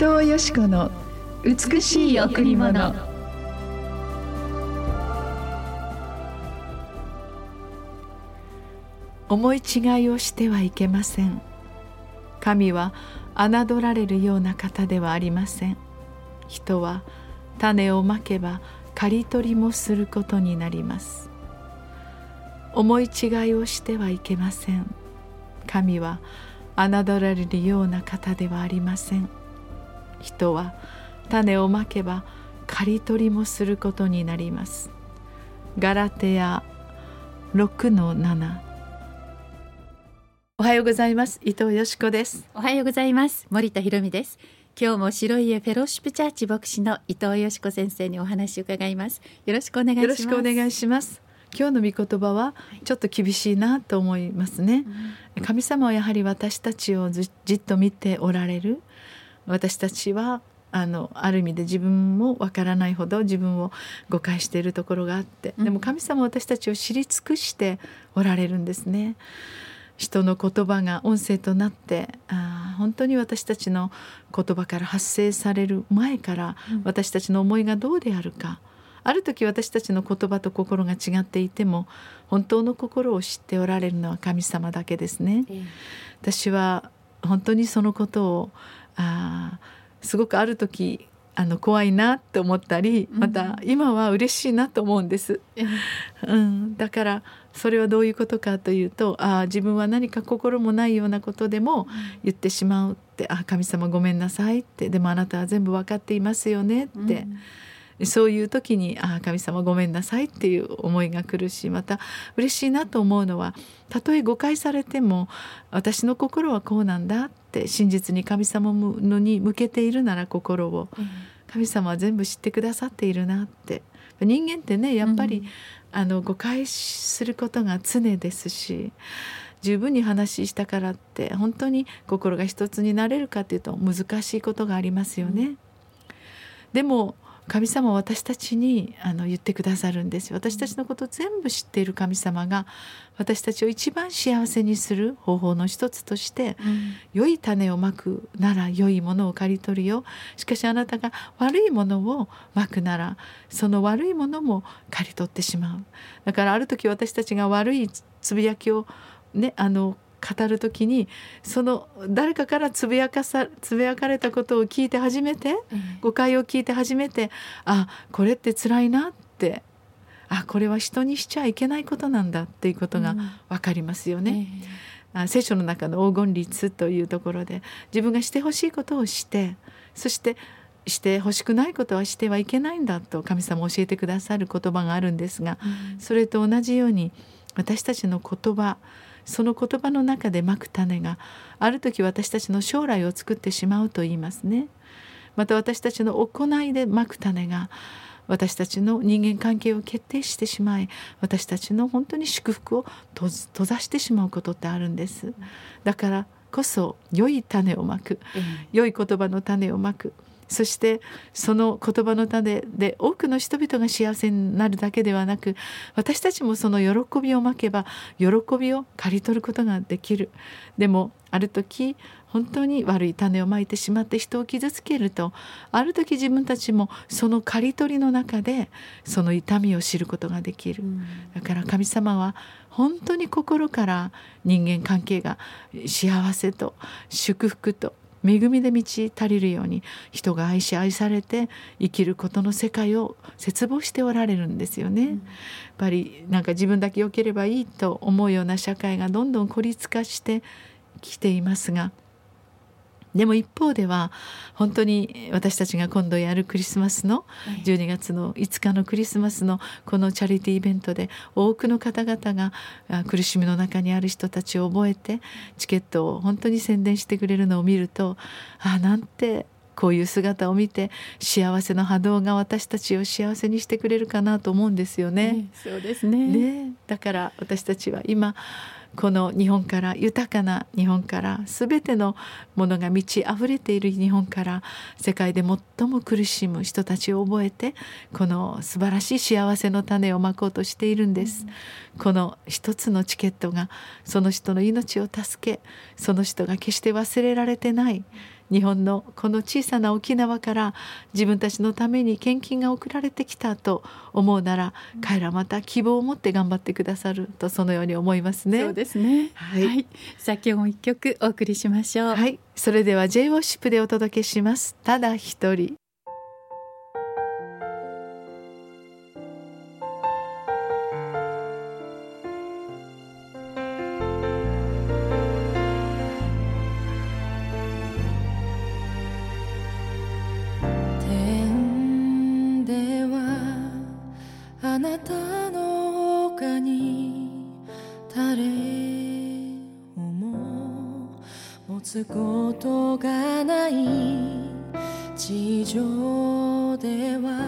藤よしこの美しい贈り物。思い違いをしてはいけません。神は侮られるような方ではありません。人は種をまけば刈り取りもすることになります。思い違いをしてはいけません。神は侮られるような方ではありません。人は種をまけば刈り取りもすることになります。ガラテヤ6の7おはようございます。伊藤よしこです。おはようございます。森田博美です。今日も白い家フェローシップチャーチ牧師の伊藤よしこ先生にお話を伺います。よろしくお願いします。よろしくお願いします。今日の御言葉はちょっと厳しいなと思いますね、はい、神様はやはり私たちをじっと見ておられる私たちはあのある意味で自分もわからないほど自分を誤解しているところがあってでも神様は私たちを知り尽くしておられるんですね。人の言葉が音声となってあ本当に私たちの言葉から発生される前から私たちの思いがどうであるか、ある時私たちの言葉と心が違っていても本当の心を知っておられるのは神様だけですね。私は本当にそのことをあすごくある時あの怖いなって思ったりまた今は嬉しいなと思うんです、うん、だからそれはどういうことかというとあ自分は何か心もないようなことでも言ってしまうって「あ神様ごめんなさい」って「でもあなたは全部分かっていますよね」って。うんそういう時に「ああ神様ごめんなさい」っていう思いが来るしまた嬉しいなと思うのはたとえ誤解されても私の心はこうなんだって真実に神様のに向けているなら心を、神様は全部知ってくださっているなって。人間ってねやっぱり、うん、あの誤解することが常ですし十分に話したからって本当に心が一つになれるかっていうと難しいことがありますよね。うん、でも神様は私たちにあの言ってくださるんです。私たちのことを全部知っている神様が私たちを一番幸せにする方法の一つとして、うん、良い種をまくなら良いものを刈り取るよ。しかしあなたが悪いものをまくならその悪いものも刈り取ってしまう。だからある時私たちが悪いつぶやきをねあの語る時にその誰かからつぶやかさつぶやかれたことを聞いて初めて、誤解を聞いて初めてあこれって辛いなってあこれは人にしちゃいけないことなんだっていうことが分かりますよね。あ聖書の中の黄金律というところで自分がしてほしいことをしてそしてしてほしくないことはしてはいけないんだと神様教えてくださる言葉があるんですが、それと同じように私たちの言葉その言葉の中でまく種がある時私たちの将来を作ってしまうと言いますね。また私たちの行いでまく種が私たちの人間関係を決定してしまい私たちの本当に祝福を閉ざしてしまうことってあるんですだからこそ良い種をまく、良い言葉の種をまくそしてその言葉の種で多くの人々が幸せになるだけではなく私たちもその喜びをまけば喜びを刈り取ることができる。でもある時本当に悪い種をまいてしまって人を傷つけるとある時自分たちもその刈り取りの中でその痛みを知ることができる、だから神様は本当に心から人間関係が幸せと祝福と恵みで満ち足りるように人が愛し愛されて生きることの世界を切望しておられるんですよね。うん、やっぱりなんか自分だけ良ければいいと思うような社会がどんどん孤立化してきていますがでも一方では本当に私たちが今度やるクリスマスの12月の5日のクリスマスのこのチャリティーイベントで多くの方々が苦しみの中にある人たちを覚えてチケットを本当に宣伝してくれるのを見るとああなんてこういう姿を見て幸せの波動が私たちを幸せにしてくれるかなと思うんですよね。そうですね。ねだから私たちは今この日本から豊かな日本から全てのものが満ち溢れている日本から世界で最も苦しむ人たちを覚えてこの素晴らしい幸せの種をまこうとしているんです。この一つのチケットがその人の命を助けその人が決して忘れられてない日本のこの小さな沖縄から自分たちのために献金が送られてきたと思うなら、彼らまた希望を持って頑張ってくださるとそのように思いますね。そうですね。ははいい。さあ今日も一曲お送りしましょう。はい、それでは J ウォッシップでお届けします。ただ一人。つことがない地上では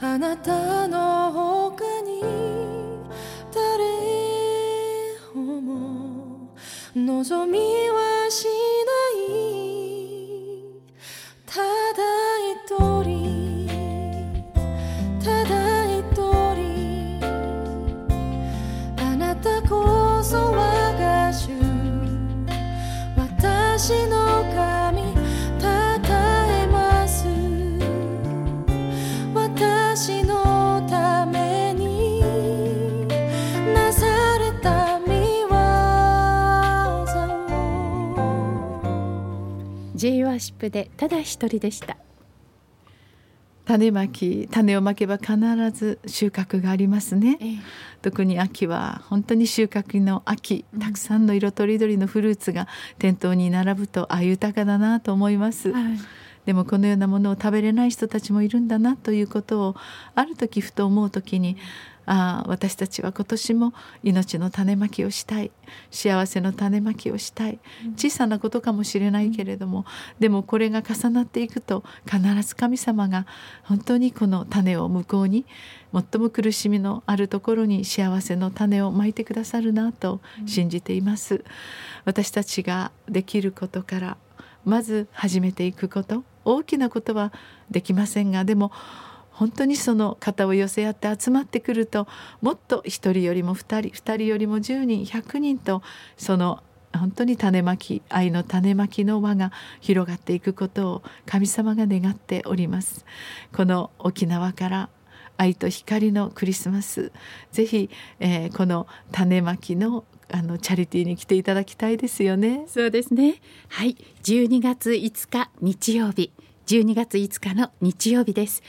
あなたの他に誰をも望みは J ワーシップでただ一人でした。種まき種をまけば必ず収穫がありますね。ええ特に秋は本当に収穫の秋たくさんの色とりどりのフルーツが店頭に並ぶとあ豊かだなと思います。はい。でもこのようなものを食べれない人たちもいるんだなということをある時ふと思う時にああ私たちは今年も命の種まきをしたい。幸せの種まきをしたい。小さなことかもしれないけれどもでもこれが重なっていくと必ず神様が本当にこの種を向こうに最も苦しみのあるところに幸せの種をまいてくださるなと信じています。私たちができることからまず始めていくこと大きなことはできませんがでも本当にその肩を寄せ合って集まってくるともっと一人よりも二人二人よりも十人百人とその本当に種まき愛の種まきの輪が広がっていくことを神様が願っております。この沖縄から愛と光のクリスマスぜひ、えーこの種まきのあのチャリティーに来ていただきたいですよね。そうですね。はい、12月5日日曜日、12月5日の日曜日です。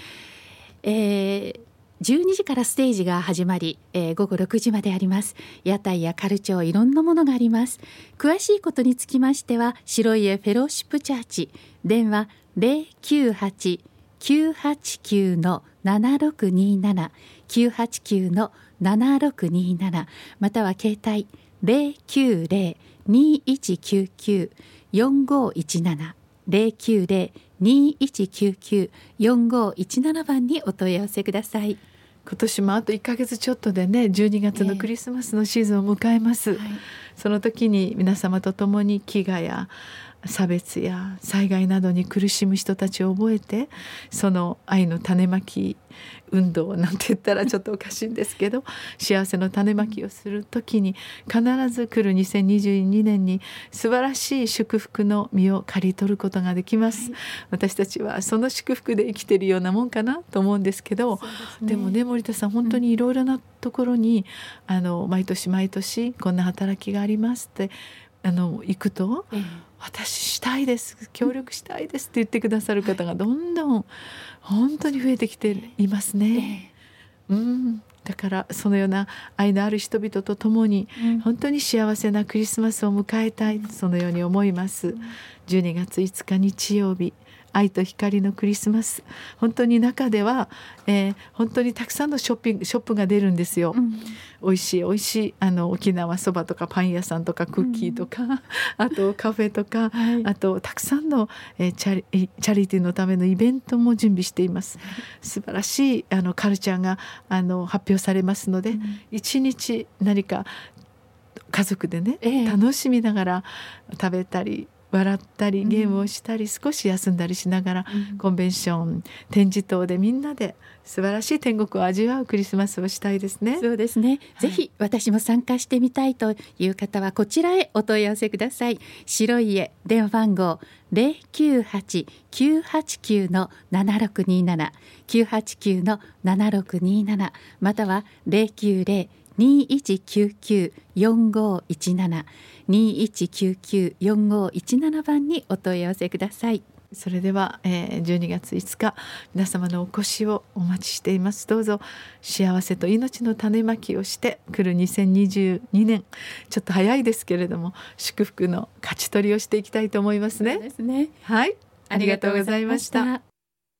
えー12時からステージが始まり、えー午後6時まであります。屋台やカルチョーいろんなものがあります。詳しいことにつきましては白い家フェローシップチャーチ。電話098-989の7627 989の7627または携帯090-2199-4517 090-2199-4517番にお問い合わせください。今年もあと1ヶ月ちょっとでね12月のクリスマスのシーズンを迎えます、その時に皆様と共に飢餓や差別や災害などに苦しむ人たちを覚えてその愛の種まき運動なんて言ったらちょっとおかしいんですけど幸せの種まきをする時に必ず来る2022年に素晴らしい祝福の実を刈り取ることができます、私たちはその祝福で生きてるようなもんかなと思うんですけどでもね森田さん本当にいろいろなところに、あの毎年毎年こんな働きがありますってあの行くとええ私したいです。協力したいですって言ってくださる方がどんどん本当に増えてきていますね。うん。だからそのような愛のある人々と共に本当に幸せなクリスマスを迎えたいそのように思います。12月5日日曜日愛と光のクリスマス。本当に中では、えー本当にたくさんのショッピングショップが出るんですよ。うん。美味しい美味しいあの沖縄そばとかパン屋さんとかクッキーとか、あとカフェとか、はい。あとたくさんの、えーチャリチャリティーのためのイベントも準備しています。素晴らしいあのカルチャーがあの発表されますので、一日何か家族でね、ええ。楽しみながら食べたり笑ったりゲームをしたり、少し休んだりしながら、うん。コンベンション展示等でみんなで素晴らしい天国を味わうクリスマスをしたいですね。そうですね、はい。ぜひ私も参加してみたいという方はこちらへお問い合わせください。白い家電話番号零九八九八九の七六二七。九八九の七六二七。または零九零二一九九四五一七。二一九九四五一七番にお問い合わせください。それでは、えー、12月5日皆様のお越しをお待ちしています。どうぞ幸せと命の種まきをして来る2022年ちょっと早いですけれども祝福の勝ち取りをしていきたいと思いますそうねですね。はい。ありがとうございました